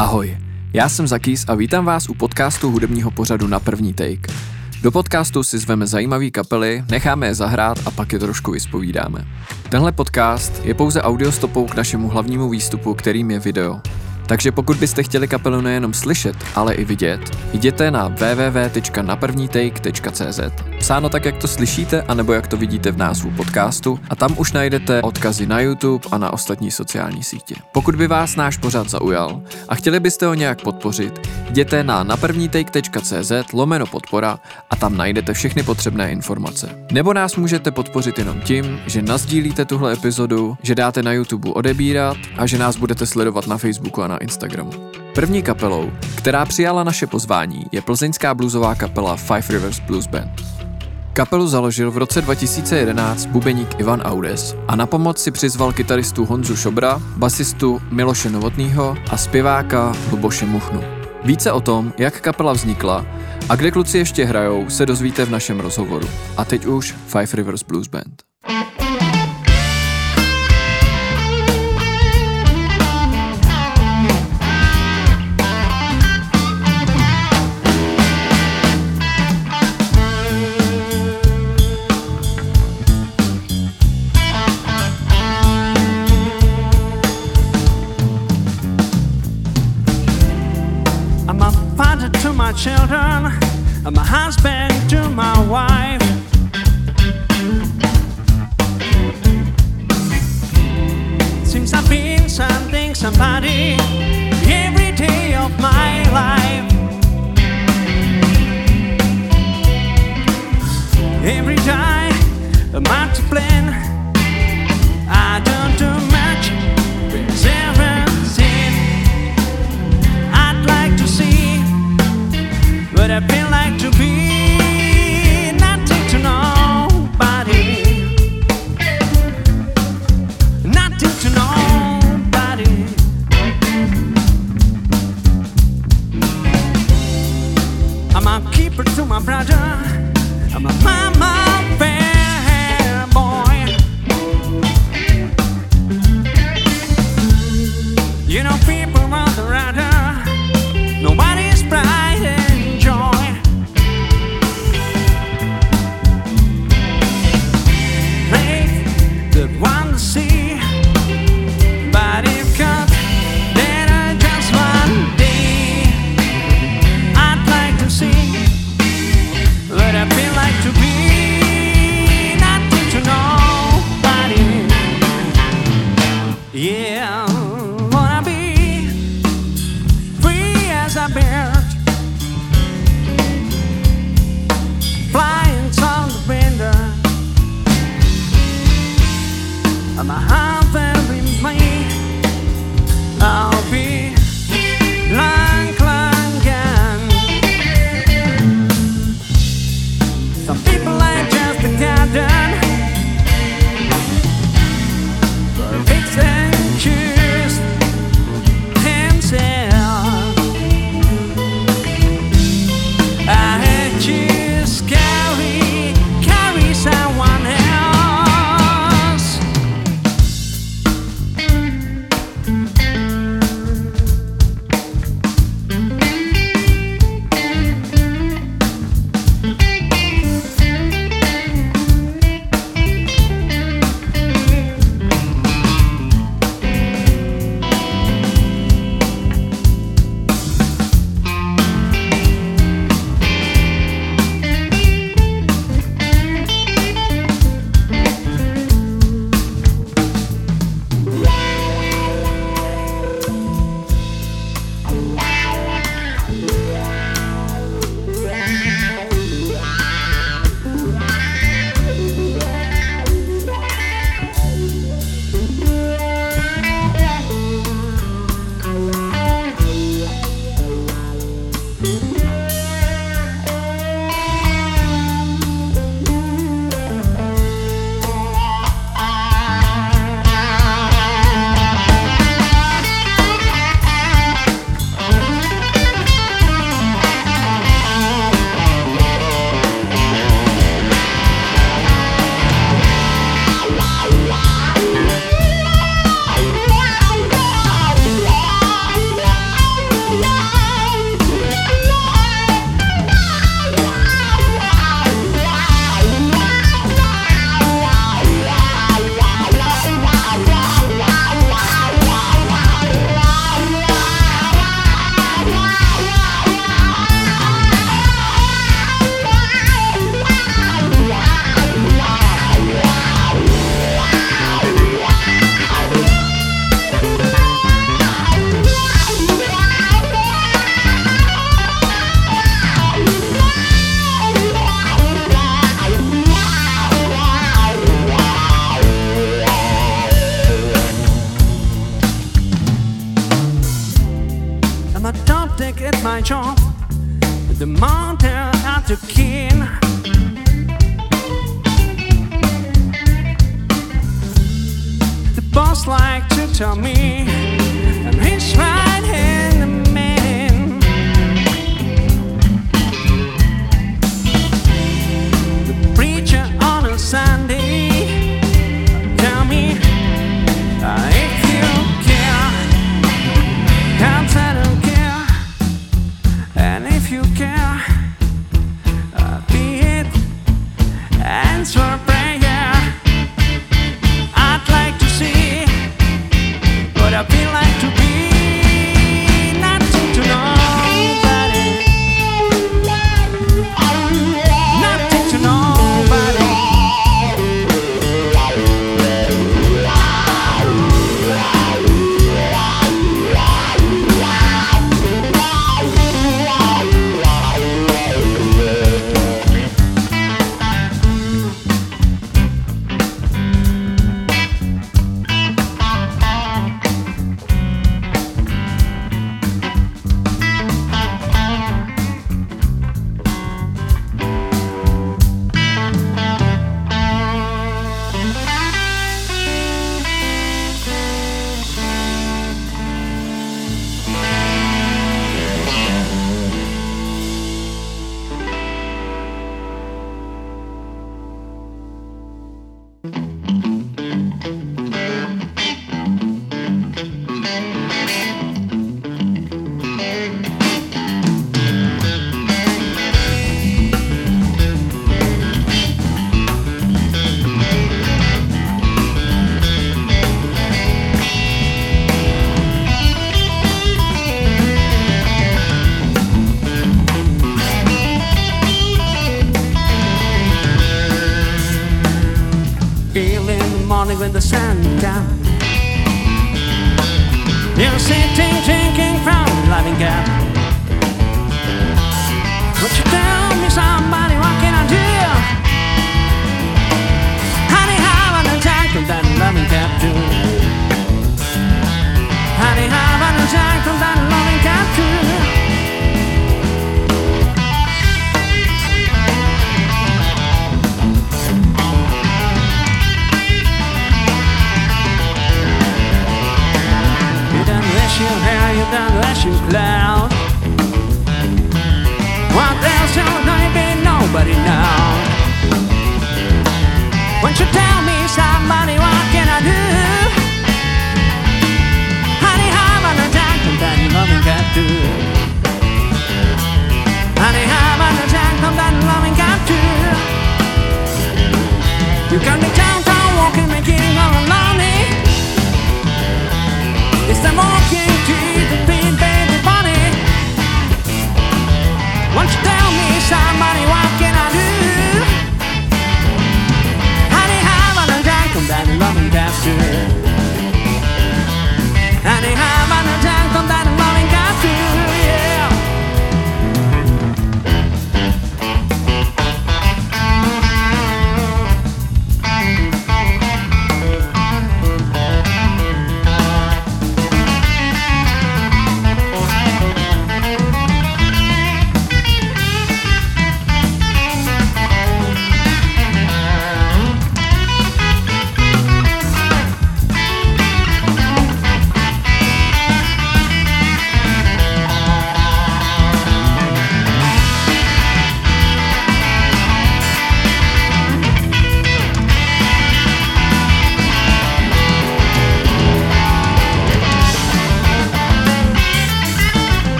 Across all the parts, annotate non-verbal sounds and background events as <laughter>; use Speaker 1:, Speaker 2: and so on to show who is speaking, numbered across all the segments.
Speaker 1: Ahoj, já jsem Zakýs a vítám vás u podcastu hudebního pořadu na první take. Do podcastu si zveme zajímavý kapely, necháme je zahrát a pak je trošku vyspovídáme. Tenhle podcast je pouze audiostopou k našemu hlavnímu výstupu, kterým je video. Takže pokud byste chtěli kapelu nejenom slyšet, ale i vidět, jděte na www.naprvnitake.cz. Psáno tak, jak to slyšíte, anebo jak to vidíte v názvu podcastu a tam už najdete odkazy na YouTube a na ostatní sociální sítě. Pokud by vás náš pořad zaujal a chtěli byste ho nějak podpořit, jděte na naprvnitake.cz lomeno podpora a tam najdete všechny potřebné informace. Nebo nás můžete podpořit jenom tím, že nazdílíte tuhle epizodu, že dáte na YouTube odebírat a že nás budete sledovat na Facebooku a na Instagramu. První kapelou, která přijala naše pozvání, je plzeňská bluesová kapela Five Rivers Blues Band. Kapelu založil v roce 2011 bubeník Ivan Audes a na pomoc si přizval kytaristu Honzu Šobra, basistu Miloše Novotnýho a zpěváka Luboše Muchnu. Více o tom, jak kapela vznikla a kde kluci ještě hrajou, se dozvíte v našem rozhovoru. A teď už Five Rivers Blues Band.
Speaker 2: I'm children. I'm a husband to my wife. Seems I've been something, somebody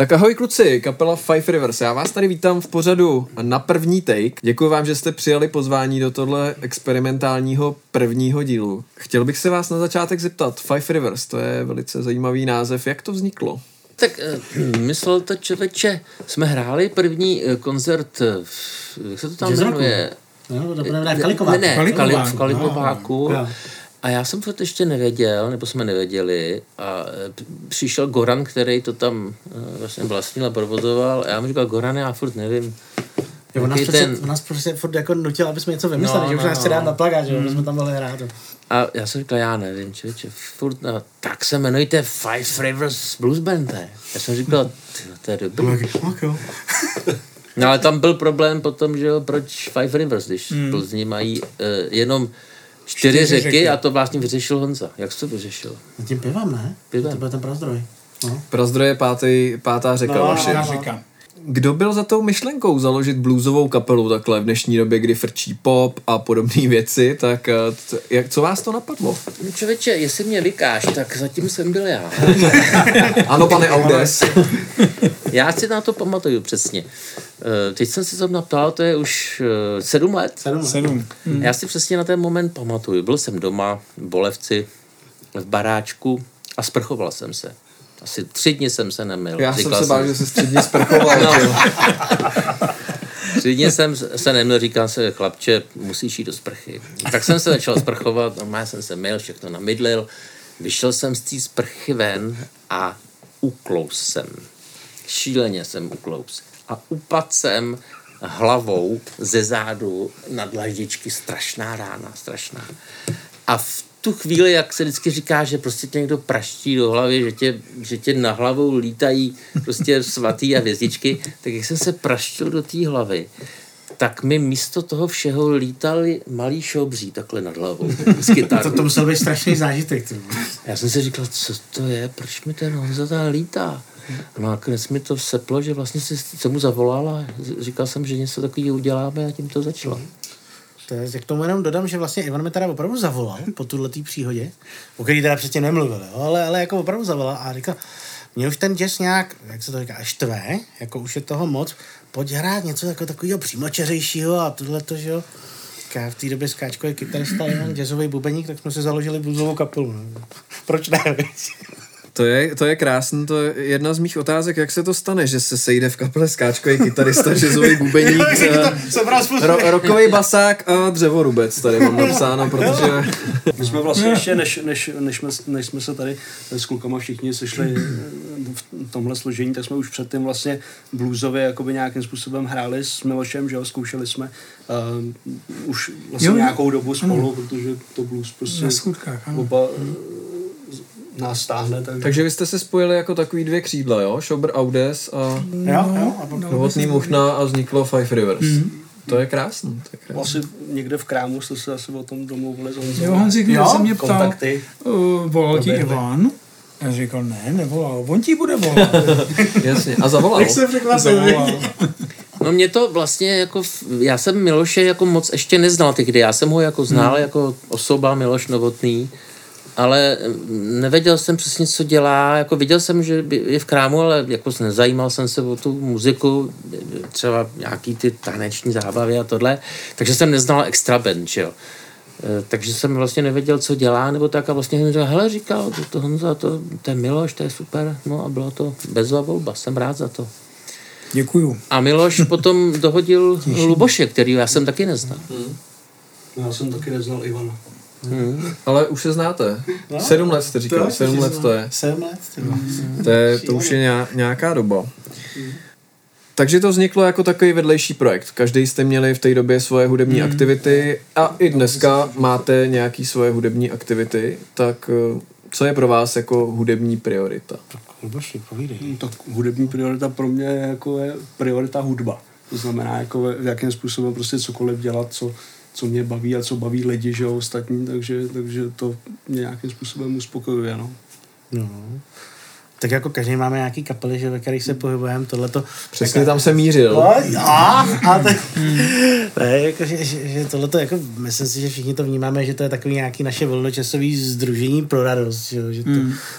Speaker 1: Tak ahoj kluci, kapela Five Rivers. Já vás tady vítám v pořadu na první take. Děkuji vám, že jste přijali pozvání do tohle experimentálního prvního dílu. Chtěl bych se vás na začátek zeptat. Five Rivers, to je velice zajímavý název. Jak to vzniklo?
Speaker 3: Tak eh, myslel to člověče, jsme hráli první eh, koncert, eh, v, jak se to tam jmenuje?
Speaker 4: No, to ne, v Kalikováku.
Speaker 3: Ne, ne, v Kali,
Speaker 4: Kalikováku.
Speaker 3: v Kalikováku.
Speaker 4: No, jo.
Speaker 3: A já jsem to ještě nevěděl, nebo jsme nevěděli. A p- přišel Goran, který to tam eh, vlastně vlastnil a provozoval. A já mu říkal, Goran, já furt nevím.
Speaker 4: Jo, on nás, přece,
Speaker 3: ten-
Speaker 4: on nás prostě furt jako nutil, aby jsme něco vymysleli,
Speaker 3: No,
Speaker 4: že už
Speaker 3: no,
Speaker 4: nás chce
Speaker 3: no.
Speaker 4: dát na plagát, že aby jsme tam mohli hrát.
Speaker 3: A já jsem říkal, já nevím, člověče, furt, no, tak se jmenujte Five Rivers Blues Band. ne? Já jsem říkal, "Tyjo, to je dobrý. No ale tam byl problém potom, že jo, proč Five Rivers, když hmm. Plzni mají uh, jenom čtyři,
Speaker 5: Čtyři
Speaker 3: řeky,
Speaker 5: řeky.
Speaker 3: a to vlastně vyřešil Honza. Jak jsi to vyřešil?
Speaker 4: Tím pivem, ne?
Speaker 3: Pivem.
Speaker 4: To byl ten prazdroj. No.
Speaker 1: Prazdroj je pátý, pátá řeka
Speaker 4: No,
Speaker 1: vaše.
Speaker 5: Já říkám.
Speaker 1: Kdo byl za tou myšlenkou založit bluesovou kapelu takhle v dnešní době, kdy frčí pop a podobné věci, tak eh, jak, co vás to napadlo?
Speaker 3: No člověče, jestli mě vykáš, tak zatím jsem byl já. <laughs>
Speaker 1: Ano, pane Audes. <laughs>
Speaker 3: Já si na to pamatuju přesně. Uh, teď jsem si to naptal, to je už uh, sedm let.
Speaker 4: Sedm. let.
Speaker 5: Sedm.
Speaker 3: Hmm. Já si přesně na ten moment pamatuju. Byl jsem doma v Bolevci v baráčku a sprchoval jsem se. Asi tři dny jsem se nemil.
Speaker 1: Já jsem
Speaker 3: Říkal
Speaker 1: se bál, že se středně sprchoval.
Speaker 3: No. <laughs> Tři dny jsem se neměl, říkal se, chlapče, musíš jít do sprchy. Tak jsem se začal sprchovat, normálně jsem se myl, všechno namydlil. Vyšel jsem z té sprchy ven a uklous jsem. Šíleně jsem uklous. A upadl jsem hlavou ze zádu na dlaždičky. Strašná rána, strašná. A v tu chvíli, jak se vždycky říká, že prostě tě někdo praští do hlavy, že tě, že tě na hlavou lítají prostě svatý a hvězdičky, tak jak jsem se praštil do té hlavy, tak mi místo toho všeho lítali malý šobří takhle nad hlavou. <laughs>
Speaker 4: To, to musel být strašný zážitek. vole.
Speaker 3: Já jsem si říkal, co to je, proč mi ten Honza tam lítá? No a nakonec mi to seplo, že vlastně si, jsem mu zavolal a říkal jsem, že něco takového uděláme a tím to začalo.
Speaker 4: To je, k tomu jenom dodám, že vlastně Ivan mi teda opravdu zavolal po tuhle příhodě, o který teda předtím nemluvil, jo, ale, ale jako opravdu zavolal a říkal, mě už ten jazz nějak, jak se to říká, štve, jako už je toho moc, pojď hrát něco jako takového přímočeřejšího a tohle to, že jo. Já v té době skáčkový kytarista, jazzový bubeník, tak jsme si založili bluesovou kapelu. No. <laughs> Proč ne? <laughs>
Speaker 1: To je, to je krásný, to je jedna z mých otázek, jak se to stane, že se sejde v kapele skáčkový kytarista, jazzový bubeník, <laughs> eh, ro, rokový basák a dřevorubec tady mám napsáno, protože
Speaker 6: My jsme vlastně ještě, než, než, než, jsme, než jsme se tady s klukama všichni sešli eh, v tomhle složení, tak jsme už předtím vlastně bluesově jakoby nějakým způsobem hráli s Milošem, že jo, zkoušeli jsme uh, už vlastně
Speaker 5: Jo,
Speaker 6: nějakou dobu spolu, protože to blues prostě
Speaker 5: Na skutkách, ano.
Speaker 6: Nás stáhne, tak
Speaker 1: takže vy jste se spojili jako takový dvě křídla, jo? Šobr Audes a
Speaker 4: Jo, jo. A
Speaker 1: Novotný Muchna a vzniklo Five Rivers. To je krásný. To je krásný.
Speaker 6: asi někde v krámu jste se asi o tom domluvili s Honzou.
Speaker 5: Jo, Honzi, když se mě ptal,
Speaker 6: kontakty.
Speaker 5: uh, volal ti. Ivan? Já říkal, ne, nevolal. On ti bude volat. <laughs>
Speaker 1: Jasně. A zavolal.
Speaker 4: Jak se překvapil.
Speaker 3: No mě to vlastně jako, já jsem Miloše jako moc ještě neznal tehdy, já jsem ho jako znal hmm. jako osoba Miloš Novotný, ale mm, nevěděl jsem přesně, co dělá, jako viděl jsem, že je v krámu, ale jako se nezajímal jsem se o tu muziku, třeba nějaký ty taneční zábavy a tohle, takže jsem neznal extra band, že jo. Eh, Takže jsem vlastně nevěděl, co dělá, nebo tak a vlastně jsem říkal, hele, říkal, to, to Honza, to, to je Miloš, to je super, no a bylo to bezva volba, jsem rád za to.
Speaker 5: Děkuju.
Speaker 3: A Miloš <laughs> potom dohodil Luboše, který já jsem taky neznal.
Speaker 6: Já jsem taky neznal Ivana.
Speaker 1: Ale už se znáte. Sedm let jste říkali, sedm let to je.
Speaker 4: Sedm let.
Speaker 1: To, je, to už je nějak- nějaká doba. Takže to vzniklo jako takový vedlejší projekt. Každý jste měli v té době svoje hudební aktivity a i dneska máte nějaký svoje hudební aktivity, tak eh, co je pro vás jako hudební priorita?
Speaker 4: Luboši, povídej.
Speaker 6: No, tak hudební priorita pro mě jako je priorita hudba. To znamená, jako v jakém způsobem prostě cokoliv dělat, co, co mě baví a co baví lidi, že jo, ostatní, takže, takže to mě nějakým způsobem uspokojuje, no.
Speaker 4: No. Tak jako každý máme nějaký kapely, že, ve kterých se pohybujeme, tohleto.
Speaker 1: Přesně tam se mířil.
Speaker 4: No, a, a to, ne, jako, že, že, že tohleto, jako, myslím si, že všichni to vnímáme, že to je takový nějaký naše volnočasové združení pro radost, že, jo, že to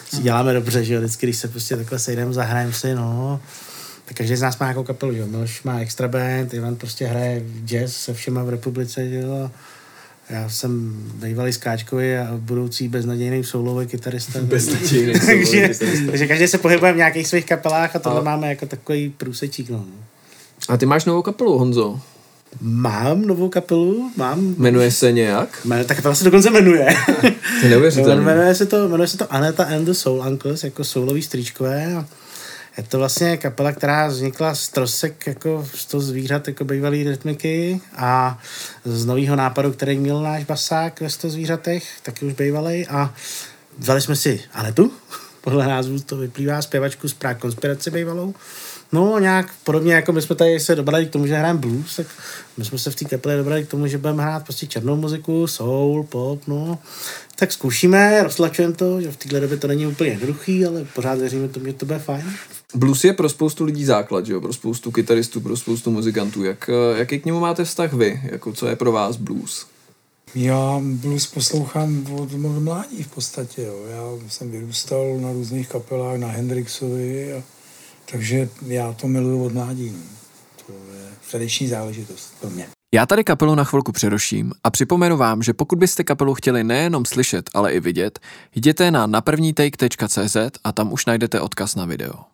Speaker 4: si děláme dobře, že jo, vždycky, když se prostě takhle sejdeme, zahrajeme si, no, tak každý z nás má nějakou kapelu, že jo, Miloš má extra band, Ivan prostě hraje jazz se všema v republice, že jo, já jsem bývalý skáčkový a budoucí beznadějný soulový kytarista. <laughs>
Speaker 1: Beznadějný <laughs>
Speaker 4: takže, takže každý se pohybuje v nějakých svých kapelách a tohle
Speaker 1: A-
Speaker 4: máme jako takový průsečík. No.
Speaker 1: A ty máš novou kapelu, Honzo.
Speaker 4: Mám novou kapelu, mám.
Speaker 1: Jmenuje se nějak?
Speaker 4: Jmenuje- Ta kapela se dokonce jmenuje.
Speaker 1: To neuvěřitelné. <laughs>
Speaker 4: jmenuje, se to, jmenuje se to Aneta and the Soul Uncles, jako soulový strýčkové. A je to vlastně kapela, která vznikla z trosek jako z toho zvířat, jako bývalý rytmiky a z nového nápadu, který měl náš basák ve 100 zvířatech, taky už bývalý a vzali jsme si Anetu, <laughs> podle názvu to vyplývá, zpěvačku z Prague konspirace bývalou. No nějak podobně, jako my jsme tady se dobrali k tomu, že hrajeme blues, tak my jsme se v té kapele dobrali k tomu, že budeme hrát prostě černou muziku, soul, pop, no. Tak zkoušíme, roztlačujeme to, že v téhle době to není úplně jednoduchý, ale pořád věříme tomu, že to bude fajn.
Speaker 1: Blues je pro spoustu lidí základ, že jo? pro spoustu kytaristů, pro spoustu muzikantů. Jak, eh, jaký k němu máte vztah vy? Jako, co je pro vás blues?
Speaker 5: Já blues poslouchám od, od mládí v podstatě. Jo. Já jsem vyrůstal na různých kapelách, na Hendrixovi, a, takže já to miluju od mládí. No. To je tradiční záležitost pro mě.
Speaker 1: Já tady kapelu na chvilku přeruším a připomenu vám, že pokud byste kapelu chtěli nejenom slyšet, ale i vidět, jděte na naprvnitake.cz a tam už najdete odkaz na video.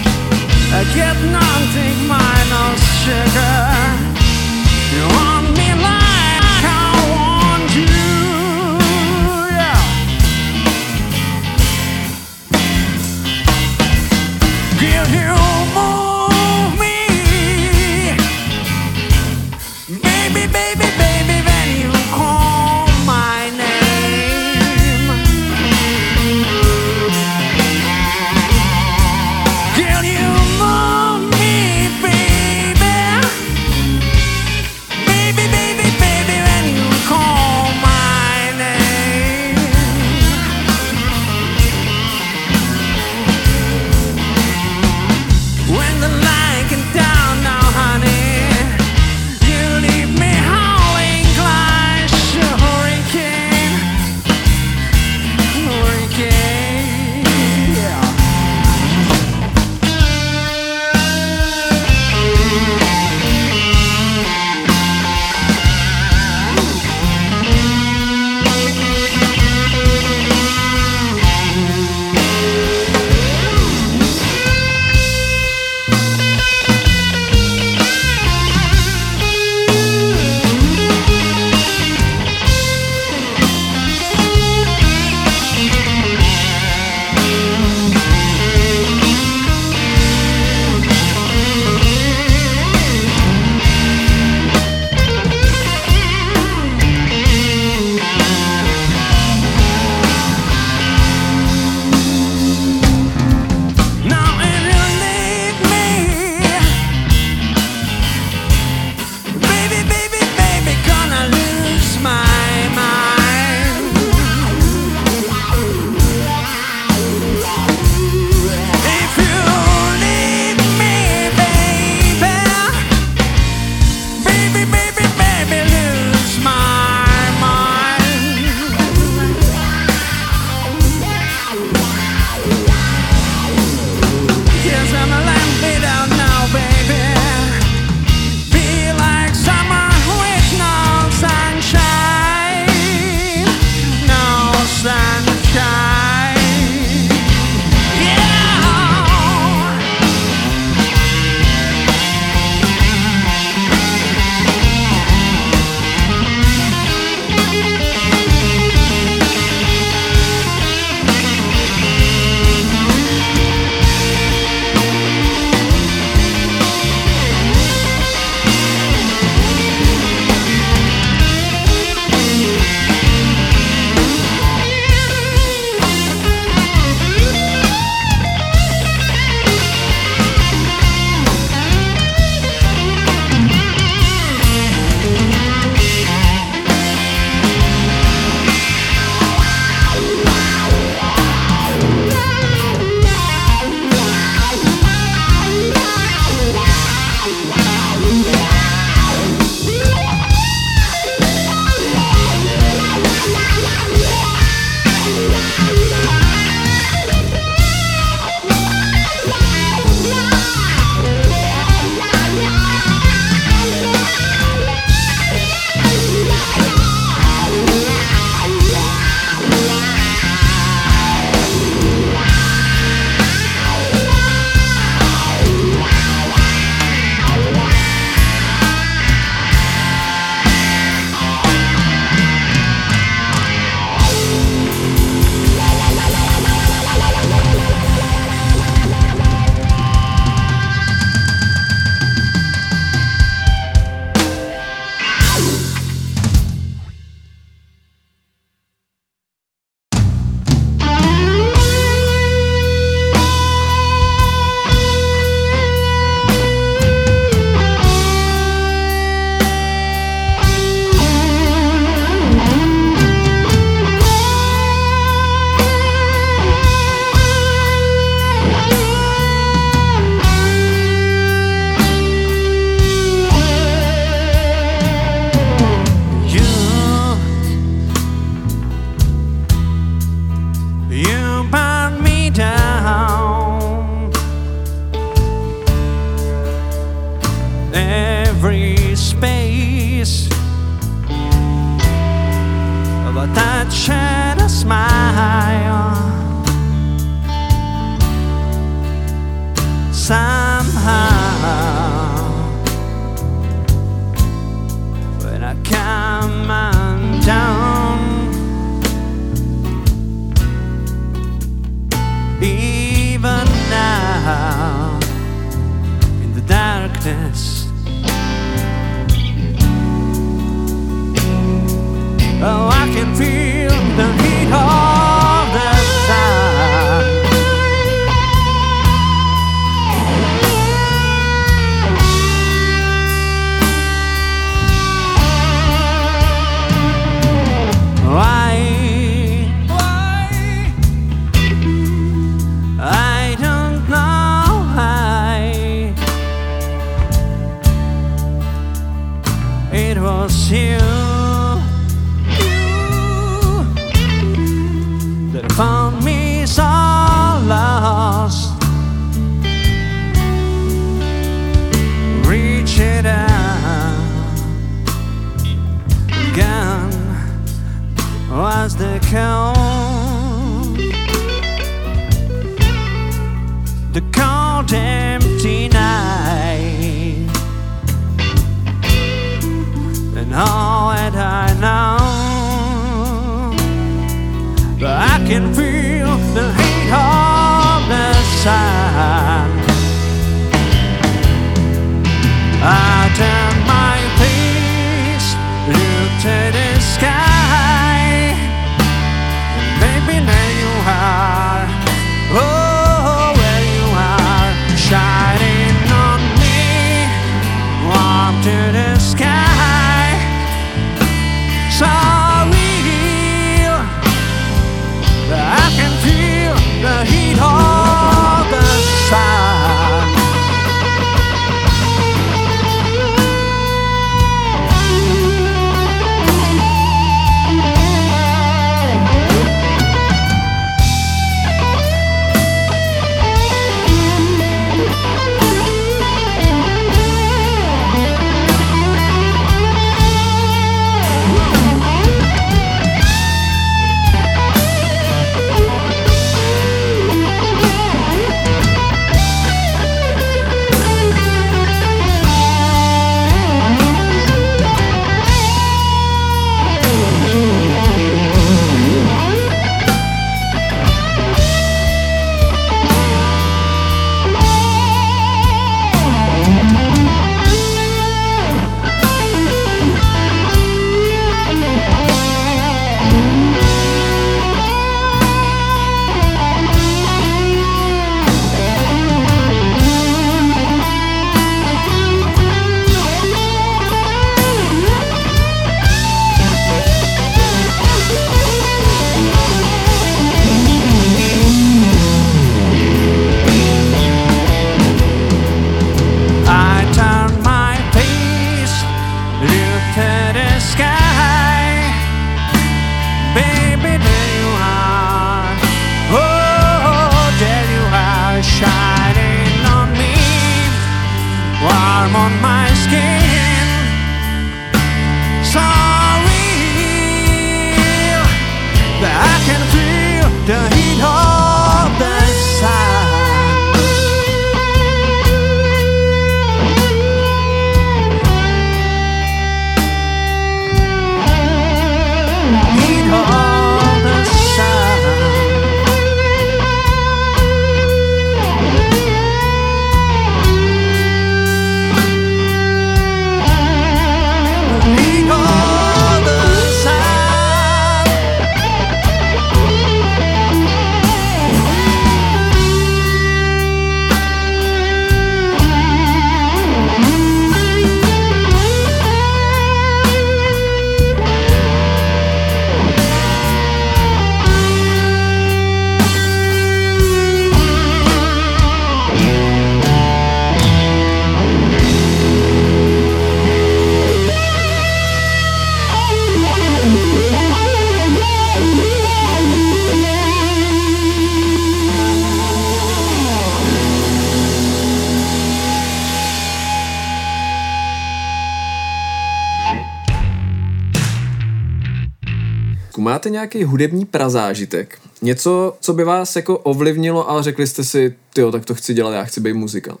Speaker 1: Máte nějaký hudební prazážitek? Něco, co by vás jako ovlivnilo, ale řekli jste si, jo, tak to chci dělat, já chci být muzikant.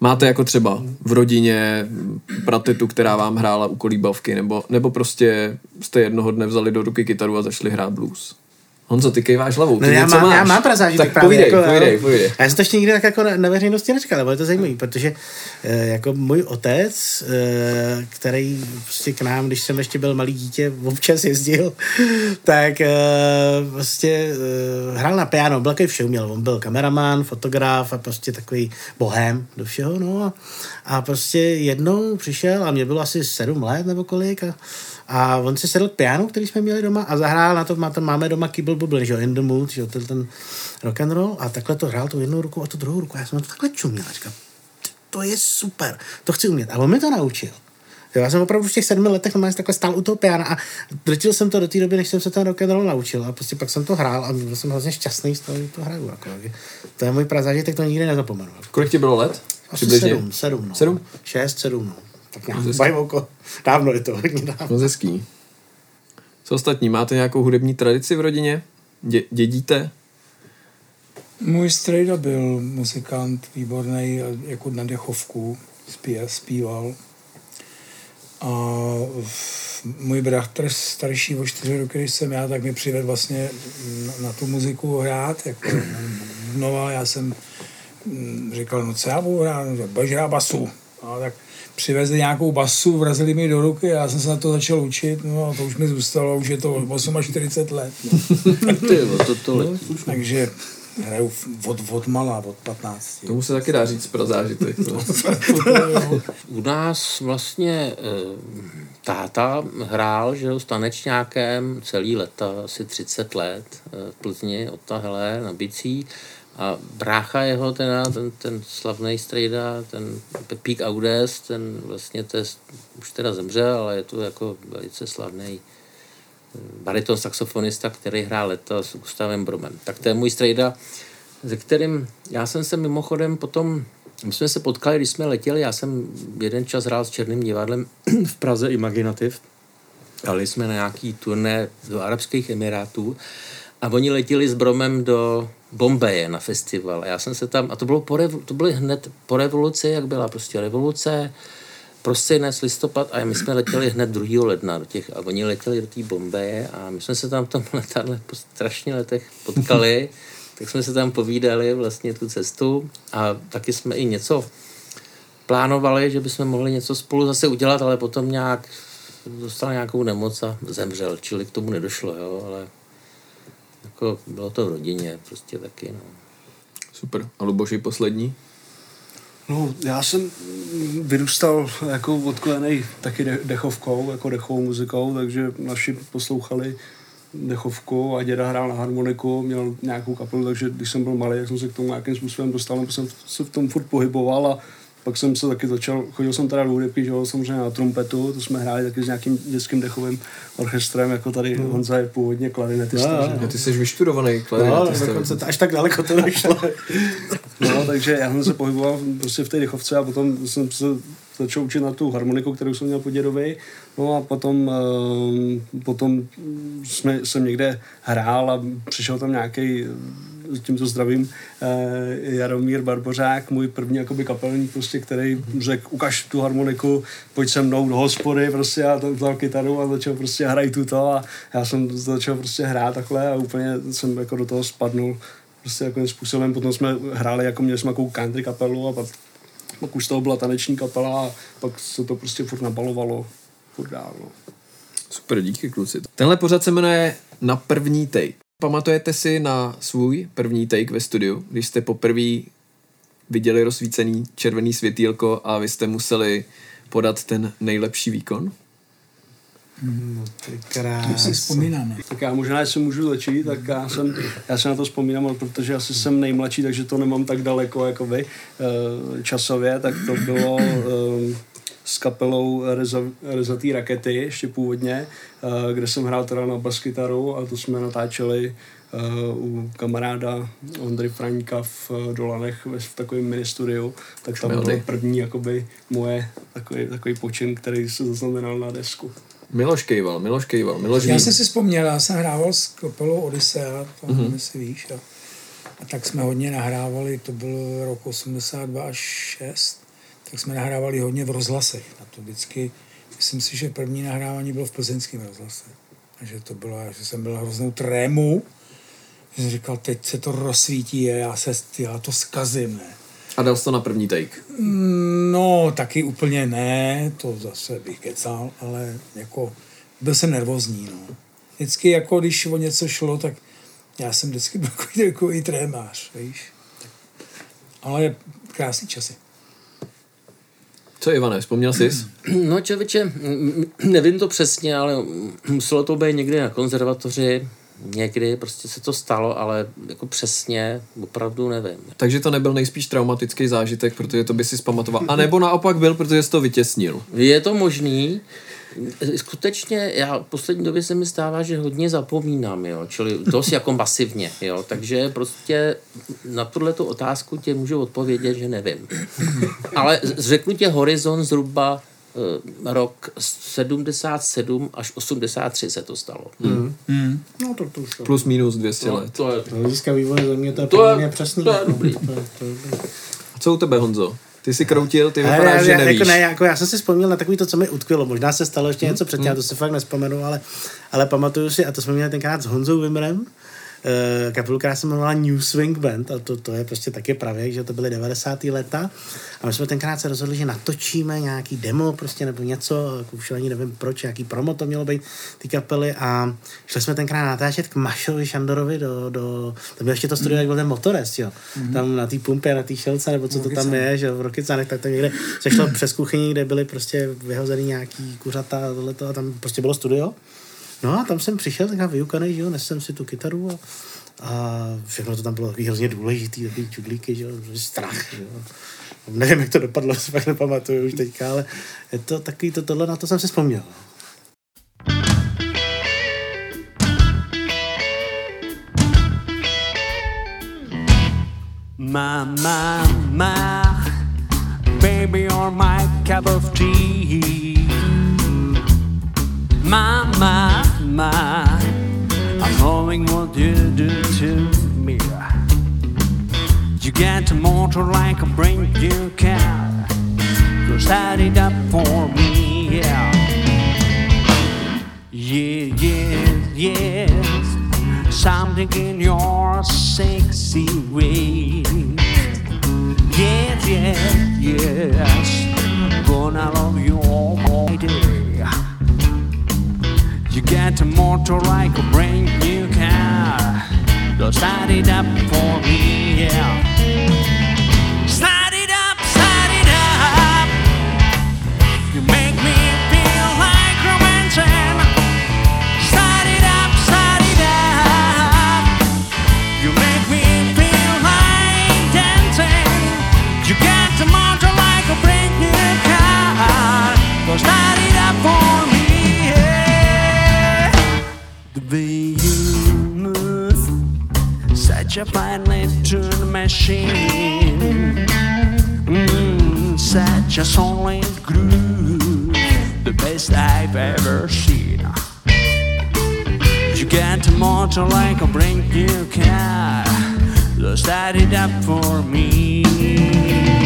Speaker 1: Máte jako třeba v rodině pratetu, která vám hrála u kolíbavky, nebo, nebo prostě jste jednoho dne vzali do ruky kytaru a začali hrát blues? Honzo, ty kejváš hlavou. Ty
Speaker 4: No já mám,
Speaker 1: máš.
Speaker 4: já mám prazážitek
Speaker 1: Tak
Speaker 4: právě.
Speaker 1: povídej,
Speaker 4: jako,
Speaker 1: povídej,
Speaker 4: jo.
Speaker 1: povídej.
Speaker 4: Já jsem to ještě nikdy tak jako na, na veřejnosti neříkal, ale je to zajímavé, protože eh, jako můj otec, eh, který prostě k nám, když jsem ještě byl malý dítě, občas jezdil, <laughs> tak eh, prostě hrál na piano, byl takový všeuměl, on byl kameraman, fotograf a prostě takový bohem do všeho, no a, a prostě jednou přišel a mě bylo asi sedm let nebo kolik a, a on si sedl k pianu, který jsme měli doma a zahrál na to, má, tam máme doma Kibble Bubble, že jo, In the Mood, že jo, ten, ten rock and roll a takhle to hrál tu jednou ruku a tu druhou ruku. Já jsem na to takhle čuměl a říkal, "Ty, to je super, to chci umět. A on mi to naučil. Jo, já jsem opravdu v těch sedmi letech normálně takhle stál u toho piana a drtil jsem to do té doby, než jsem se ten rock and roll naučil. A prostě pak jsem to hrál a byl jsem hrozně šťastný z toho, že to hraju. Jako. To je můj prazážitek, to nikdy nezapomenu.
Speaker 1: Kolik ti bylo let?
Speaker 4: Asi
Speaker 1: Přibližně?
Speaker 4: sedm, sedm, no.
Speaker 1: Sedm?
Speaker 4: Šest, sedm, no. Tak nějak bajvoko. Dávno je to, hodně dávno.
Speaker 1: Moc hezký. Co ostatní? Máte nějakou hudební tradici v rodině? Dě- dědíte?
Speaker 5: Můj strejda byl muzikant výborný, jako na dechovku zpíval, zpíval. A v- můj bratr starší o čtyři roky, když jsem já, tak mi přivedl vlastně na, na tu muziku hrát, jako bubnoval, já jsem mm, říkal, no co já budu hrát, no, budeš hrát basu. A tak přivezli nějakou basu, vrazili mi do ruky, já jsem se na to začal učit, no a to už mi zůstalo, už je to 48 let. No.
Speaker 3: Ty, to, to,
Speaker 5: Takže hraju od, od malá, od 15.
Speaker 1: Tomu se taky dá říct pro zážitek. To. <laughs>
Speaker 3: U nás vlastně eh, táta hrál, že jo, s tanečňákem celý leta, asi 30 let eh, v Plzni od tahle na bicí. A brácha jeho, teda, ten, ten slavný strejda, ten Pepík Audes, ten vlastně to je, už teda zemřel, ale je to jako velice slavný bariton saxofonista, který hrál leta s Gustavem Bromem. Tak to je můj strejda, se kterým já jsem se mimochodem potom, my jsme se potkali, když jsme letěli, já jsem jeden čas hrál s Černým divadlem <clears throat> v Praze Imaginativ. Jeli jsme na nějaký turné do Arabských Emirátů a oni letěli s Bromem do Bombeje na festival. A já jsem se tam, a to bylo, po revo, to bylo hned po revoluci, jak byla prostě revoluce, prosinec, listopad a my jsme letěli hned 2. ledna do těch, a oni letěli do té Bombeje a my jsme se tam v tom <laughs> letadle po strašně letech potkali, <laughs> tak jsme se tam povídali vlastně tu cestu a taky jsme i něco plánovali, že bychom mohli něco spolu zase udělat, ale potom nějak dostal nějakou nemoc a zemřel, čili k tomu nedošlo, jo, ale jako bylo to v rodině prostě taky, no.
Speaker 1: Super. A Luboši poslední?
Speaker 6: No, já jsem vyrůstal jako odkolený taky de- dechovkou, jako dechovou muzikou, takže naši poslouchali dechovku a děda hrál na harmoniku, měl nějakou kapelu, takže když jsem byl malý, tak jsem se k tomu nějakým způsobem dostal, nebo jsem se v tom furt pohyboval a pak jsem se taky začal, chodil jsem teda do hudebky, že jo, samozřejmě na trumpetu, to jsme hráli taky s nějakým dětským dechovým orchestrem, jako tady
Speaker 4: Hmm.
Speaker 6: Honza je původně klarinetista, že
Speaker 1: No, ty jsi vyštudovaný
Speaker 4: No,
Speaker 1: klarinetista.
Speaker 4: dokonce to, až tak daleko to došlo. <laughs>
Speaker 6: No, takže já jsem se pohyboval prostě v té dechovce a potom jsem se začal učit na tu harmoniku, kterou jsem měl po dědovi. No a potom, eh, potom jsme, jsem někde hrál a přišel tam nějaký tímto zdravím eh, Jaromír Barbořák, můj první jakoby kapelník, prostě, který řekl, ukaž tu harmoniku, pojď se mnou do hospody, prostě a tam vzal kytaru a začal prostě hrát tuto a já jsem začal prostě hrát takhle a úplně jsem jako do toho spadnul prostě jako způsobem, potom jsme hráli, jako měli jsme country kapelu a pak, pak už toho byla taneční kapela a pak se to prostě furt nabalovalo, furt dál, no.
Speaker 1: Super, díky kluci. Tenhle pořad se jmenuje Na první take. Pamatujete si na svůj první take ve studiu, když jste poprvé viděli rozsvícený červený světýlko a vy jste museli podat ten nejlepší výkon?
Speaker 4: Ty
Speaker 5: To si vzpomínám. no.
Speaker 6: Tak já možná, jestli můžu začít, tak já, jsem, já se na to vzpomínám, ale protože asi jsem nejmladší, takže to nemám tak daleko jako vy eh, časově, tak to bylo eh, s kapelou Reza- Rezatý rakety ještě původně, eh, kde jsem hrál teda na baskytaru a to jsme natáčeli eh, u kamaráda Ondry Fraňka v eh, Dolanech ve- v takovém mini studiu, tak tam byl první jakoby moje takový, takový počin, který se zaznamenal na desku.
Speaker 1: Miloš Kejval, Miloš Kejval, Miloš
Speaker 5: Já jsem si vzpomněl, já jsem hrával s kapelou Odyssea, to mm-hmm. jestli víš. A, a tak jsme hodně nahrávali, to byl rok 82 až 6, tak jsme nahrávali hodně v rozhlasech. A to vždycky, myslím si, že první nahrávání bylo v plzeňském rozhlase. A že to bylo, že jsem byl hroznou trému, že jsem říkal, teď se to rozsvítí a já, se, já to zkazím, ne.
Speaker 1: A dal jsi to na první take.
Speaker 5: No, taky úplně ne, to zase bych kecal, ale jako byl jsem nervózní, no. Vždycky jako, když o něco šlo, tak já jsem vždycky byl takový, takový trémář, víš. Ale krásný časy.
Speaker 1: Co Ivane, vzpomněl jsi? <clears throat>
Speaker 3: No člověče, mm, nevím to přesně, ale muselo to být někde na konzervatoři, někdy prostě se to stalo, ale jako přesně opravdu nevím.
Speaker 1: Takže to nebyl nejspíš traumatický zážitek, protože to by si zpamatoval. A nebo naopak byl, protože jsi to vytěsnil.
Speaker 3: Je to možný, skutečně, já v poslední době se mi stává, že hodně zapomínám, jo, čili dost jako masivně, jo, takže prostě na tuhle tu otázku tě můžu odpovědět, že nevím. Ale řeknu tě horizont zhruba eh, rok 77 až 83 se to stalo.
Speaker 4: No to, to už.
Speaker 1: Plus minus 200
Speaker 3: No,
Speaker 1: let.
Speaker 3: to je,
Speaker 4: hlediska vývoje země to je
Speaker 3: To je-
Speaker 4: přesný.
Speaker 3: to je dobrý.
Speaker 4: To, je- to, je dobrý.
Speaker 1: A co u tebe, Honzo? Ty jsi kroutil, ty vypadáš,
Speaker 4: já,
Speaker 1: že
Speaker 4: já,
Speaker 1: nevíš.
Speaker 4: jako ne, jako já jsem si vzpomněl na takový to, co mi utkvělo. Možná se stalo ještě
Speaker 1: Mhm.
Speaker 4: něco předtím, já to si fakt nespomenu, ale, ale pamatuju si, a to jsme měli tenkrát s Honzou Vimrem, eh, kapelu, která se jmenovala New Swing Band a to, to je prostě taky pravě, že to byly 90. leta a my jsme tenkrát se rozhodli, že natočíme nějaký demo prostě nebo něco, jako už ani nevím proč, nějaký promo to mělo být, ty kapely a šli jsme tenkrát natáčet k Mašovi Šandorovi do, do to bylo ještě to studio, jak byl ten Motorest, jo. Tam na té pumpě, na té šelce, nebo co to tam je, že v Rokycanech, tak to někde se šlo přes kuchyni, kde byly prostě vyhozený nějaký kuřata a tohleto a tam prostě bylo studio. No a tam jsem přišel taková vyukaný, že jo, nesl jsem si tu kytaru a, a všechno to tam bylo takový hrozně důležitý, takový čudlíky, že jo, strach, že jo. Nevím, jak to dopadlo, <laughs> si fakt nepamatuju už teďka, ale je to takový, to, tohle, na to jsem si vzpomněl.
Speaker 2: My, my, my, baby, you're my cup of tea. My, my, my, I'm knowing what you do to me. You get a motor like a brand new car. You start it up for me, yeah. Yeah, yes, yes. Something in your sexy way. Yes, yes, yes. Gonna love you all day. You get a motor like a brand new car. So start it up for me, yeah. Such a finely tuned machine. Mm, such a solid groove, the best I've ever seen. You get a motor like a brand new car, so start it up for me.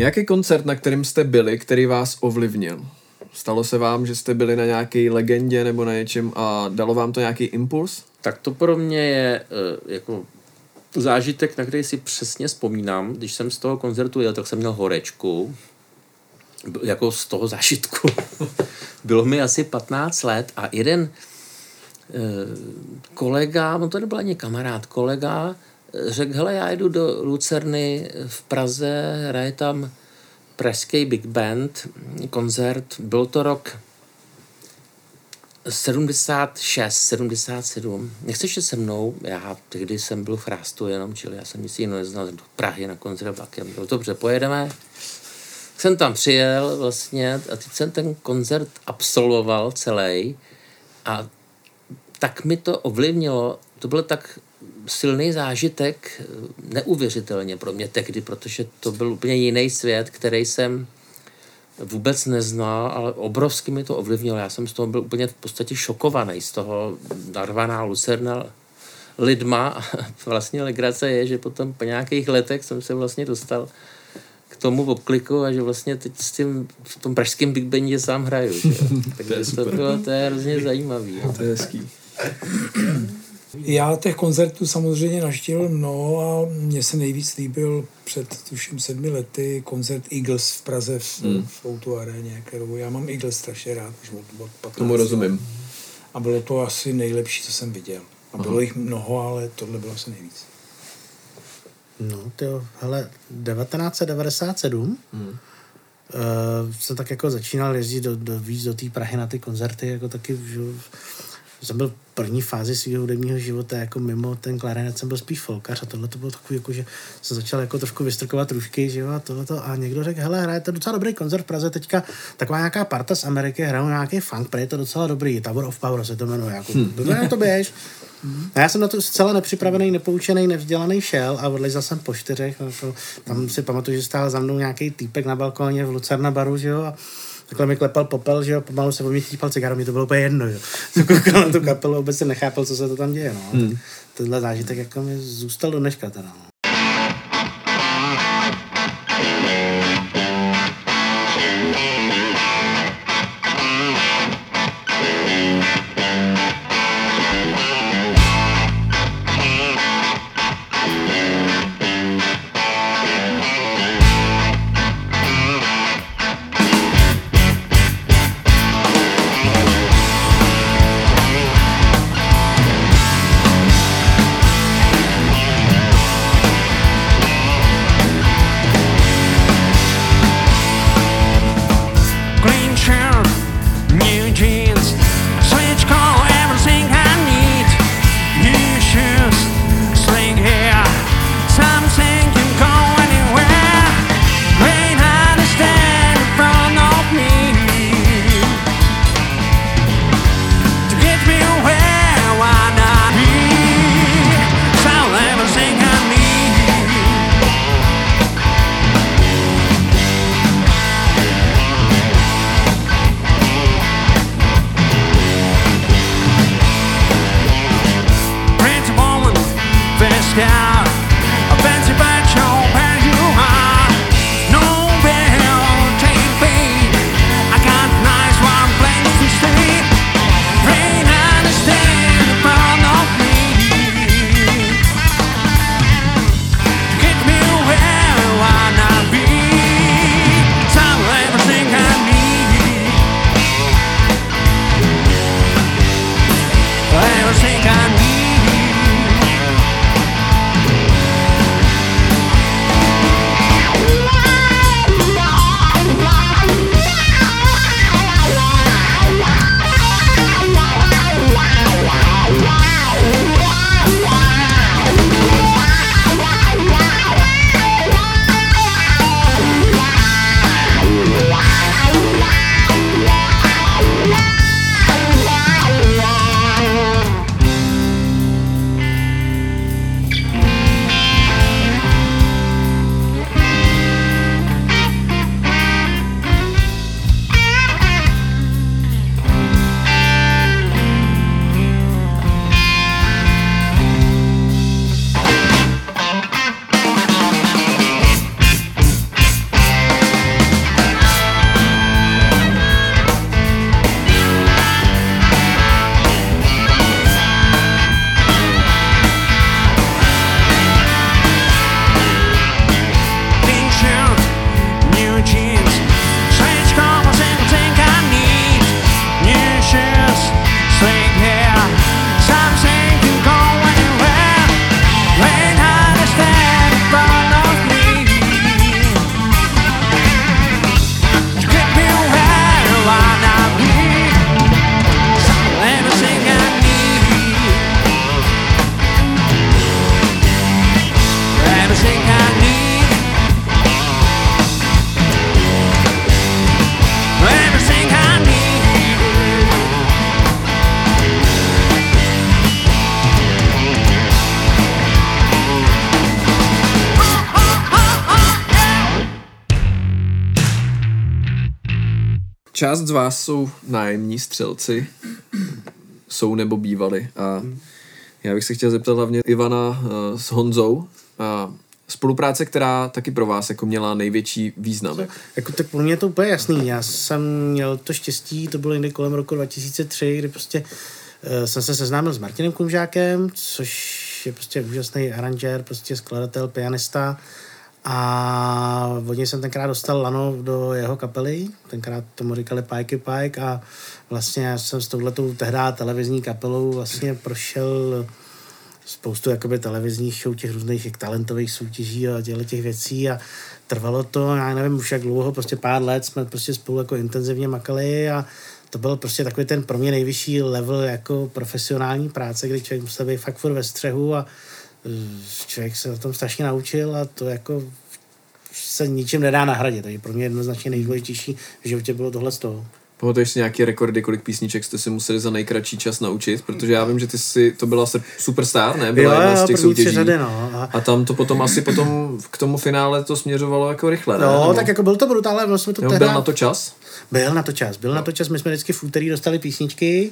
Speaker 1: Nějaký koncert, na kterým jste byli, který vás ovlivnil? Stalo se vám, že jste byli na nějaké legendě nebo na něčem a dalo vám to nějaký impuls?
Speaker 3: Tak to pro mě je eh, jako zážitek, na který si přesně vzpomínám. Když jsem z toho koncertu jel, tak jsem měl horečku. Jako z toho zážitku. <laughs> Bylo mi asi 15 let a jeden eh, kolega, no to nebyl ani kamarád, kolega, řekl, hele, já jdu do Lucerny v Praze, hraje tam pražský big band, koncert, byl to rok 76, 77. Nechceš jít se mnou? Já tehdy jsem byl v Chrástu jenom, čili já jsem nic jiného neznal, do Prahy na koncert vlakem. Bylo dobře, pojedeme. Jsem tam přijel vlastně a teď jsem ten koncert absolvoval celý a tak mi to ovlivnilo, to byl tak silný zážitek, neuvěřitelně pro mě tehdy, protože to byl úplně jiný svět, který jsem vůbec neznal, ale obrovsky mi to ovlivnilo. Já jsem z toho byl úplně v podstatě šokovaný, z toho narvaná lucerna lidma. <laughs> Vlastně legrace je, že potom po nějakých letech jsem se vlastně dostal k tomu obkliku a že vlastně teď s tím, v tom pražském Big Bandě sám hraju. Že? jo. <laughs> Takže to, bylo, to je hrozně zajímavý. jo.
Speaker 1: To je hezký.
Speaker 5: Já těch koncertů samozřejmě naštívil mnoho a mně se nejvíc líbil před tuším sedmi lety koncert Eagles v Praze v, mm. v Outu aréně, kterou já mám Eagles strašně rád, už od, od 15
Speaker 1: Tomu rozumím.
Speaker 5: A bylo to asi nejlepší, co jsem viděl. A bylo jich mnoho, ale tohle bylo asi nejvíc.
Speaker 4: No, ty hele, 1997 hmm. uh, jsem tak jako začínal jezdit do, do, víc do té Prahy na ty koncerty, jako taky, že, jsem byl v první fázi svého hudebního života, jako mimo ten klarinet jsem byl spíš folkař a tohle to bylo takový, jako, že jsem začal jako trošku vystrkovat rušky, že jo, a tohleto, a někdo řekl, hele, hrajete docela dobrý koncert v Praze teďka, taková nějaká parta z Ameriky, hrajou nějaký funk, prej je to docela dobrý, Tower of Power se to jmenuje, jako, hmm. to běž. A já jsem na to zcela nepřipravený, nepoučený, nevzdělaný šel a odlezl jsem po čtyřech. Jako, tam si pamatuju, že stál za mnou nějaký týpek na balkóně v Lucerna baru, že jo, a takhle mi klepal popel, že jo, pomalu se po mě típal cigaru, mě to bylo úplně jedno, jo. Jsem koukal na tu kapelu, vůbec jsem nechápal, co se to tam děje, no. Hmm. Tenhle zážitek jako mi zůstal do dneška teda, no.
Speaker 1: Část z vás jsou nájemní střelci, jsou nebo bývali a já bych se chtěl zeptat hlavně Ivana eh, s Honzou. A spolupráce, která taky pro vás jako měla největší význam.
Speaker 4: Jako, tak pro mě je to úplně jasný. Já jsem měl to štěstí, to bylo někdy kolem roku 2003, kdy prostě uh, jsem se seznámil s Martinem Kumžákem, což je prostě úžasný aranžér, prostě skladatel, pianista. A od něj jsem tenkrát dostal lano do jeho kapely, tenkrát tomu říkali Pajky Pajk a vlastně já jsem s touhletou tehdy televizní kapelou vlastně prošel spoustu jakoby televizních show, těch různých jak talentových soutěží a těchto těch věcí a trvalo to, já nevím už jak dlouho, prostě pár let jsme prostě spolu jako intenzivně makali a to byl prostě takový ten pro mě nejvyšší level jako profesionální práce, kdy člověk musel být fakt furt ve střehu a člověk se na tom strašně naučil a to jako se ničím nedá nahradit. Takže pro mě jednoznačně nejdůležitější v životě bylo tohle z toho.
Speaker 1: Pamatuješ si nějaké rekordy, kolik písniček jste si museli za nejkratší čas naučit? Protože já vím, že ty jsi, to byla superstar, ne? Byla
Speaker 4: Jo,
Speaker 1: jedna z těch soutěží.
Speaker 4: řady, no. A,
Speaker 1: A tam to potom asi potom k tomu finále to směřovalo jako rychle, ne?
Speaker 4: no,
Speaker 1: Nebo-
Speaker 4: tak jako byl to brutál, ale jsme to
Speaker 1: jo, byl na to čas?
Speaker 4: Byl na to čas, byl na to čas, my jsme vždycky v úterý dostali písničky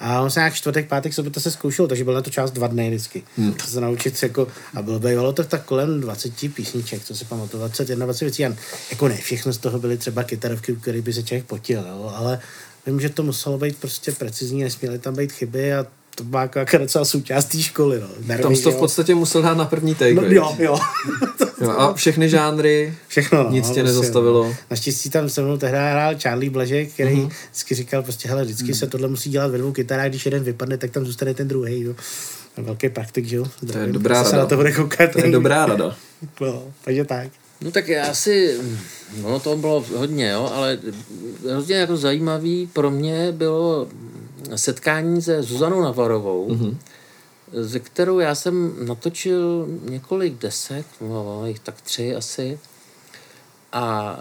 Speaker 4: a on se nějak čtvrtek, pátek, sobota se zkoušel, takže byl na to čas dva dny vždycky. Hmm. To se naučit jako, a bylo bývalo to tak kolem 20 písniček, co si pamatuju, 21, 20 věcí. A jako ne, všechno z toho byly třeba kytarovky, u kterých by se člověk potil, jo, ale vím, že to muselo být prostě precizní, nesměly tam být chyby a to byla jako, jako docela součást té školy. No. Nervy,
Speaker 1: Tam jsi to v
Speaker 4: jo.
Speaker 1: podstatě musel dát na první take,
Speaker 4: No, jo, jo. <laughs>
Speaker 1: jo. A všechny žánry,
Speaker 4: Všechno, no,
Speaker 1: nic tě
Speaker 4: prostě,
Speaker 1: nezastavilo.
Speaker 4: No. Naštěstí tam se mnou tehdy hrál Charlie Blažek, který
Speaker 1: Mhm.
Speaker 4: uh-huh. vždycky říkal, prostě, hele, vždycky se tohle musí dělat ve dvou kytarách, když jeden vypadne, tak tam zůstane ten druhý, jo. Velký praktik, že jo.
Speaker 1: To je dobrá
Speaker 4: se
Speaker 1: rada.
Speaker 4: na to bude koukat.
Speaker 1: To je dobrá rada. <laughs>
Speaker 4: No, takže tak.
Speaker 3: No tak já si, no to bylo hodně, jo, ale hrozně jako zajímavý pro mě bylo setkání se Zuzanou Navarovou, mm-hmm. ze kterou já jsem natočil několik desek, no, jich tak tři asi. A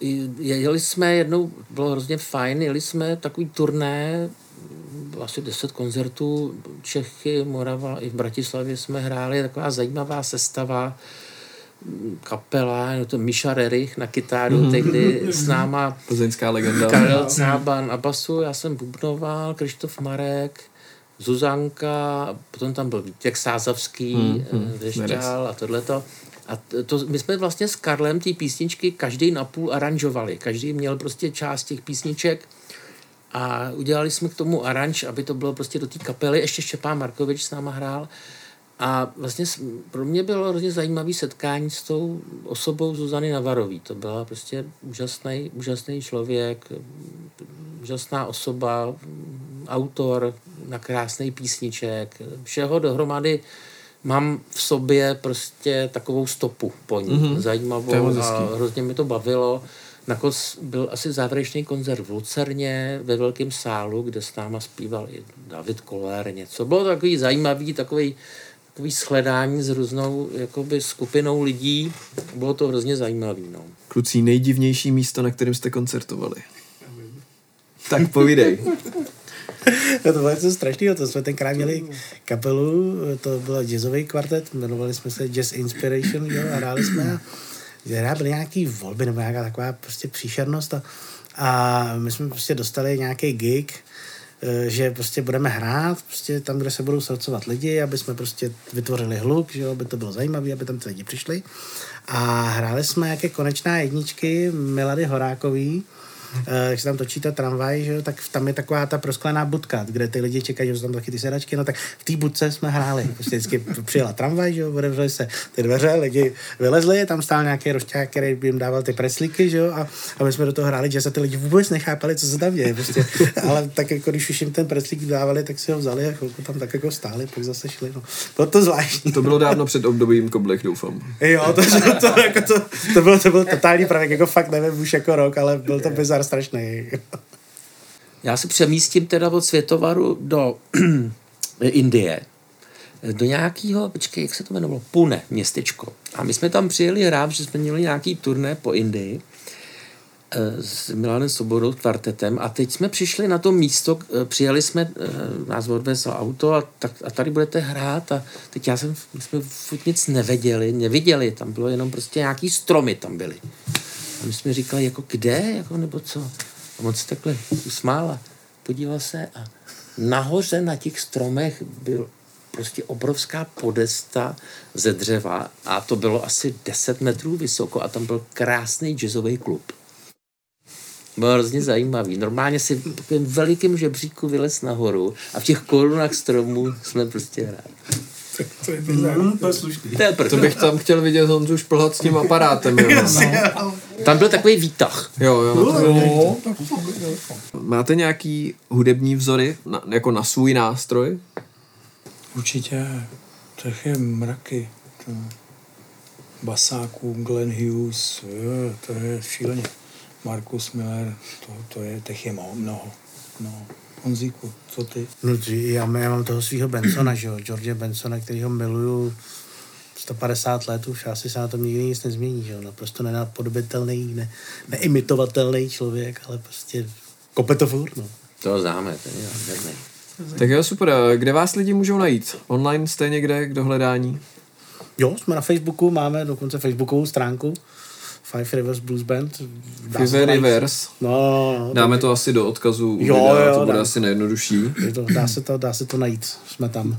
Speaker 3: e, jeli jsme jednou, bylo hrozně fajn, jeli jsme takový turné, asi 10 koncertů, Čechy, Morava, i v Bratislavě jsme hráli, taková zajímavá sestava, kapela, no to Miša Rerich na kytáru, mm-hmm. tehdy s náma
Speaker 1: Plzeňská legenda.
Speaker 3: Karel Cában na basu, já jsem bubnoval, Krištof Marek, Zuzanka, potom tam byl Vítek Sázavský,
Speaker 1: Hmm,
Speaker 3: mm,
Speaker 1: hmm,
Speaker 3: Věšťál a tohleto. A t- to, my jsme vlastně s Karlem ty písničky každý napůl aranžovali. Každý měl prostě část těch písniček a udělali jsme k tomu aranž, aby to bylo prostě do té kapely. Ještě Štěpán Markovič s náma hrál. A vlastně pro mě bylo hrozně zajímavé setkání s tou osobou Zuzany Navarový. To byla prostě úžasný, úžasný člověk, úžasná osoba, autor na krásný písniček, všeho dohromady mám v sobě prostě takovou stopu po ní, mm-hmm. zajímavou a hrozně mi to bavilo. Nakonec byl asi závěrečný koncert v Lucerně ve velkém sálu, kde s náma zpíval i David Koller něco. Bylo to takový zajímavý, takový, takový shledání s různou jakoby, skupinou lidí. Bylo to hrozně zajímavý. No.
Speaker 1: Kluci, nejdivnější místo, na kterém jste koncertovali. Tak povídej. <laughs>
Speaker 4: No to bylo něco strašného, to jsme tenkrát měli kapelu, to byl jazzový kvartet, jmenovali jsme se Jazz Inspiration, jo, a hráli jsme a byly nějaký volby nebo nějaká taková prostě příšernost a, a my jsme prostě dostali nějaký gig, že prostě budeme hrát prostě tam, kde se budou srdcovat lidi, aby jsme prostě vytvořili hluk, že jo, aby to bylo zajímavé, aby tam ty lidi přišli. A hráli jsme jaké konečná jedničky Milady Horákový, Eh, když se tam točí ta tramvaj, že jo, tak tam je taková ta prosklená budka, kde ty lidi čekají, že jsou tam taky ty sedačky, no tak v té budce jsme hráli. Prostě vždycky přijela tramvaj, že jo, otevřely se ty dveře, lidi vylezli, tam stál nějaký rošťák, který by jim dával ty preslíky, že jo, a, a my jsme do toho hráli, že se ty lidi vůbec nechápali, co se tam děje, prostě. ale tak jako když už jim ten preslík dávali, tak si ho vzali a chvilku tam tak jako stáli, pak zase šli, no. Bylo to zvláštní.
Speaker 1: To bylo dávno před obdobím koblech, doufám.
Speaker 4: Jo, to, to, to, jako to, to, byl, to byl totální pravek, jako fakt nevím už jako rok, ale byl to bizar strašný. <laughs>
Speaker 3: Já se přemístím teda od Světovaru do <clears throat> Indie. Do nějakého, počkej, jak se to jmenovalo? Pune, městečko. A my jsme tam přijeli hrát, že jsme měli nějaký turné po Indii eh, s Milanem Sobodou, kvartetem a teď jsme přišli na to místo, eh, přijeli jsme, eh, nás odvezlo auto a, tak, a tady budete hrát a teď já jsem, my jsme nic nevěděli, neviděli, tam bylo jenom prostě nějaký stromy tam byly. A my jsme říkali, jako kde, jako nebo co? A se takhle usmál a podíval se a nahoře na těch stromech byl prostě obrovská podesta ze dřeva a to bylo asi 10 metrů vysoko a tam byl krásný jazzový klub. Bylo hrozně zajímavý. Normálně si v velikém žebříku vylez nahoru a v těch korunách stromů jsme prostě hráli.
Speaker 5: To je bizarní.
Speaker 4: To je slušný.
Speaker 3: To je
Speaker 1: To bych tam chtěl vidět Honzu šplhat s tím aparátem. Jo, <laughs>
Speaker 3: Tam byl takový výtah.
Speaker 1: jo, jo to
Speaker 5: No, to.
Speaker 1: Máte nějaký hudební vzory na, jako na svůj nástroj?
Speaker 5: Určitě. Těch je mraky. To basáků, Glenn Hughes, jo, to je šíleně. Markus Miller, to, to je, těch je mnoho. mnoho. Honzíku, co ty?
Speaker 4: No, já, já mám toho svého Bensona, <clears throat> že jo, George Bensona, který ho miluju 150 let už, asi se na tom nikdy nic nezmění, že jo, naprosto nenapodobitelný, ne, neimitovatelný člověk, ale prostě kope to furt, no.
Speaker 3: To známe, ten je nádherný.
Speaker 1: Tak jo, super. Kde vás lidi můžou najít? Online jste někde k dohledání?
Speaker 4: Jo, jsme na Facebooku, máme dokonce Facebookovou stránku Five Rivers Blues Band. Dá
Speaker 1: Five. Rivers.
Speaker 4: No, no, no,
Speaker 1: Dáme to asi do odkazu u
Speaker 4: Jo,
Speaker 1: videa,
Speaker 4: jo,
Speaker 1: to bude
Speaker 4: dám.
Speaker 1: asi nejjednodušší.
Speaker 4: Je to, dá, se to, dá se to najít, jsme tam.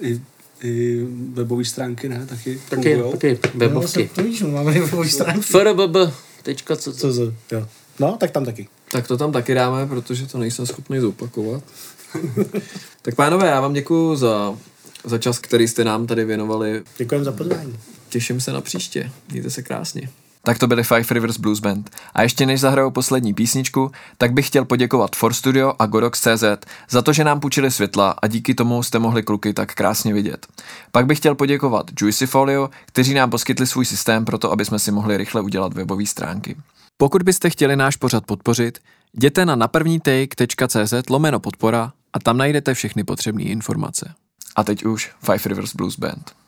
Speaker 6: I, i webové stránky, ne? Taky
Speaker 3: Taky, taky webovky.
Speaker 4: No, to víš, máme webovou stránku.
Speaker 3: FRBB. Tečka, co, co?
Speaker 4: Co, co, jo. No, tak tam taky.
Speaker 1: Tak to tam taky dáme, protože to nejsem schopný zopakovat. <laughs> tak pánové, já vám děkuji za, za čas, který jste nám tady věnovali.
Speaker 4: Děkujeme za pozvání.
Speaker 1: Těším se na příště. Mějte se krásně. Tak to byly Five Rivers Blues Band. A ještě než zahrajou poslední písničku, tak bych chtěl poděkovat For Studio a Godox.cz za to, že nám půjčili světla a díky tomu jste mohli kluky tak krásně vidět. Pak bych chtěl poděkovat Juicy Folio, kteří nám poskytli svůj systém pro to, aby jsme si mohli rychle udělat webové stránky. Pokud byste chtěli náš pořad podpořit, jděte na naprvnitake.cz lomeno podpora a tam najdete všechny potřebné informace. A teď už Five Rivers Blues Band.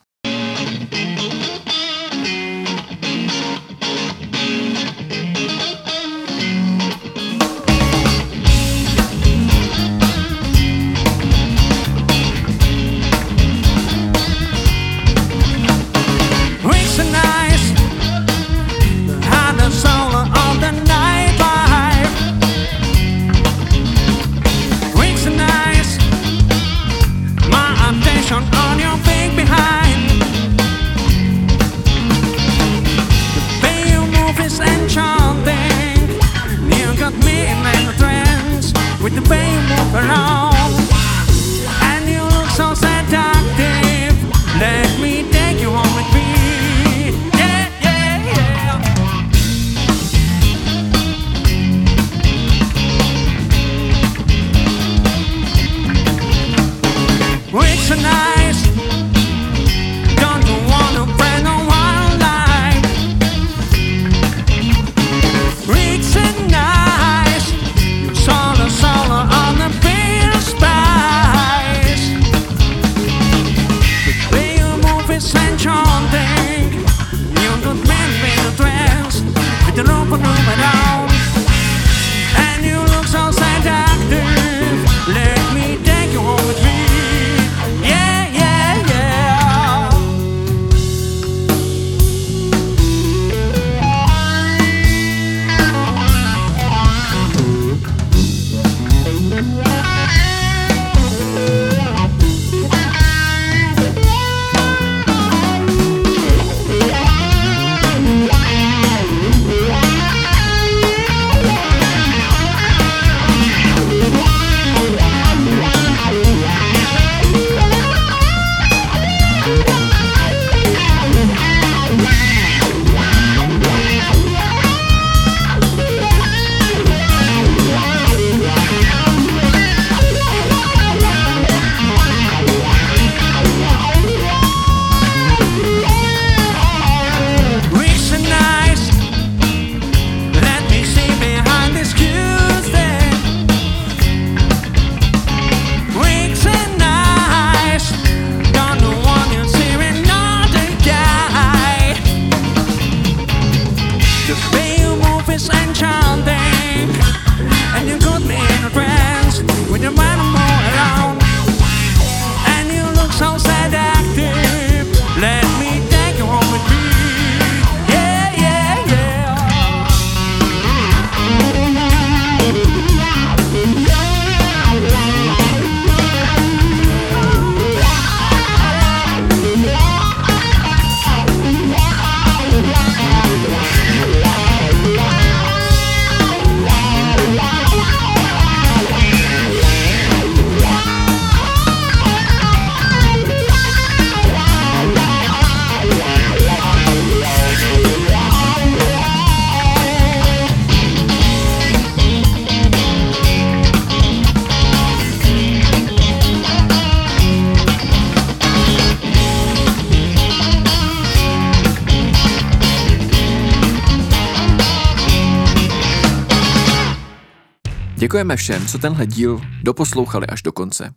Speaker 1: Děkujeme všem, co tenhle díl doposlouchali až do konce.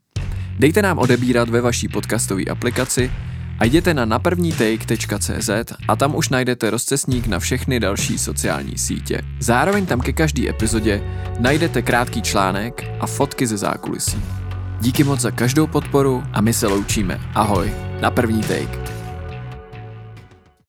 Speaker 1: Dejte nám odebírat ve vaší podcastové aplikaci a jděte na naprvnitake.cz a tam už najdete rozcesník na všechny další sociální sítě. Zároveň tam ke každé epizodě najdete krátký článek a fotky ze zákulisí. Díky moc za každou podporu a my se loučíme. Ahoj, na první take.